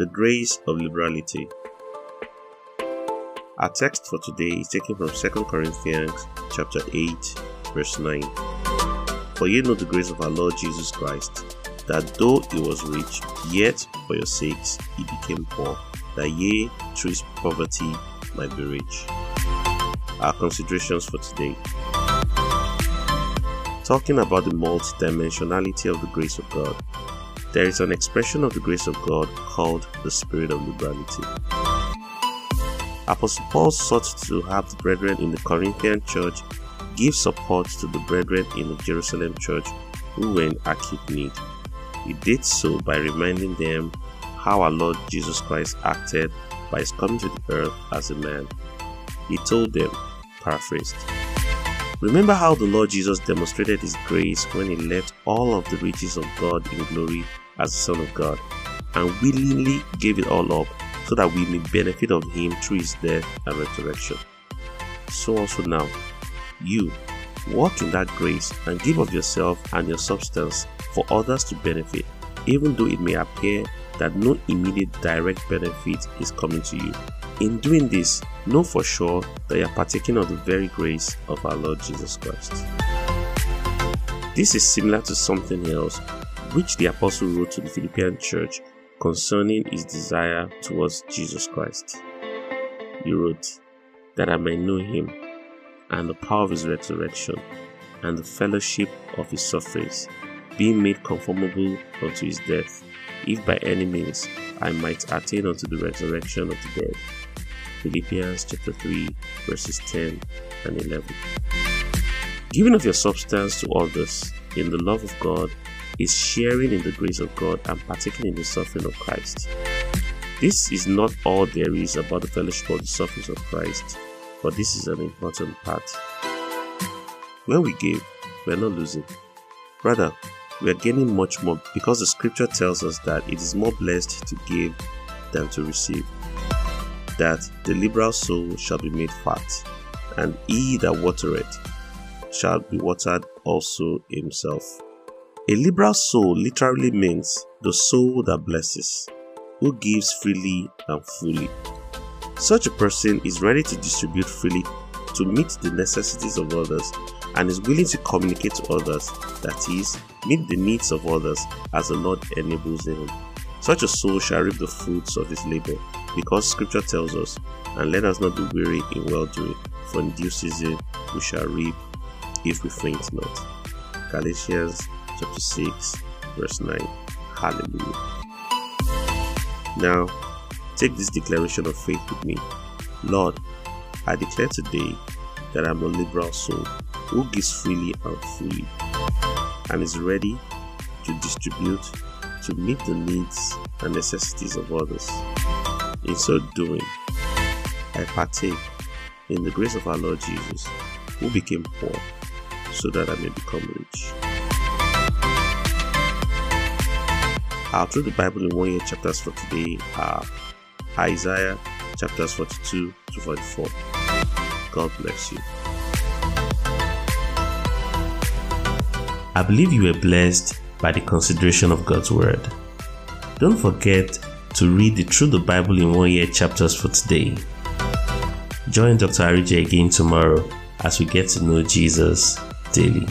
The Grace of Liberality. Our text for today is taken from 2 Corinthians chapter 8 verse 9. For ye know the grace of our Lord Jesus Christ, that though he was rich, yet for your sakes he became poor, that ye through his poverty might be rich. Our considerations for today. Talking about the multidimensionality of the grace of God, there is an expression of the grace of God called the Spirit of Liberality. Apostle Paul sought to have the brethren in the Corinthian church give support to the brethren in the Jerusalem church who were in acute need. He did so by reminding them how our Lord Jesus Christ acted by his coming to the earth as a man. He told them, paraphrased, Remember how the Lord Jesus demonstrated his grace when he left all of the riches of God in glory as the Son of God and willingly gave it all up so that we may benefit of him through his death and resurrection. So also now, you walk in that grace and give of yourself and your substance for others to benefit, even though it may appear that no immediate direct benefit is coming to you. In doing this, know for sure that you are partaking of the very grace of our Lord Jesus Christ. This is similar to something else which the apostle wrote to the Philippian church concerning his desire towards Jesus Christ. He wrote, That I may know him and the power of his resurrection, and the fellowship of his sufferings, being made conformable unto his death, if by any means I might attain unto the resurrection of the dead. Philippians chapter 3, verses 10 and 11. Giving of your substance to others in the love of God is sharing in the grace of God and partaking in the suffering of Christ. This is not all there is about the fellowship of the sufferings of Christ but this is an important part. When we give, we are not losing. Rather, we are gaining much more because the scripture tells us that it is more blessed to give than to receive. That the liberal soul shall be made fat, and he that watereth shall be watered also himself. A liberal soul literally means the soul that blesses, who gives freely and fully. Such a person is ready to distribute freely to meet the necessities of others and is willing to communicate to others, that is, meet the needs of others as the Lord enables him. Such a soul shall reap the fruits of his labor, because scripture tells us, and let us not be weary in well doing, for in due season we shall reap if we faint not. Galatians chapter 6, verse 9. Hallelujah. Now, Take this declaration of faith with me. Lord, I declare today that I'm a liberal soul who gives freely and fully and is ready to distribute to meet the needs and necessities of others. In so doing, I partake in the grace of our Lord Jesus, who became poor so that I may become rich. Our Through the Bible in One Year chapters for today are Isaiah chapters 42 to 44. God bless you. I believe you were blessed by the consideration of God's Word. Don't forget to read the Through the Bible in One Year chapters for today. Join Dr. Arije again tomorrow as we get to know Jesus daily.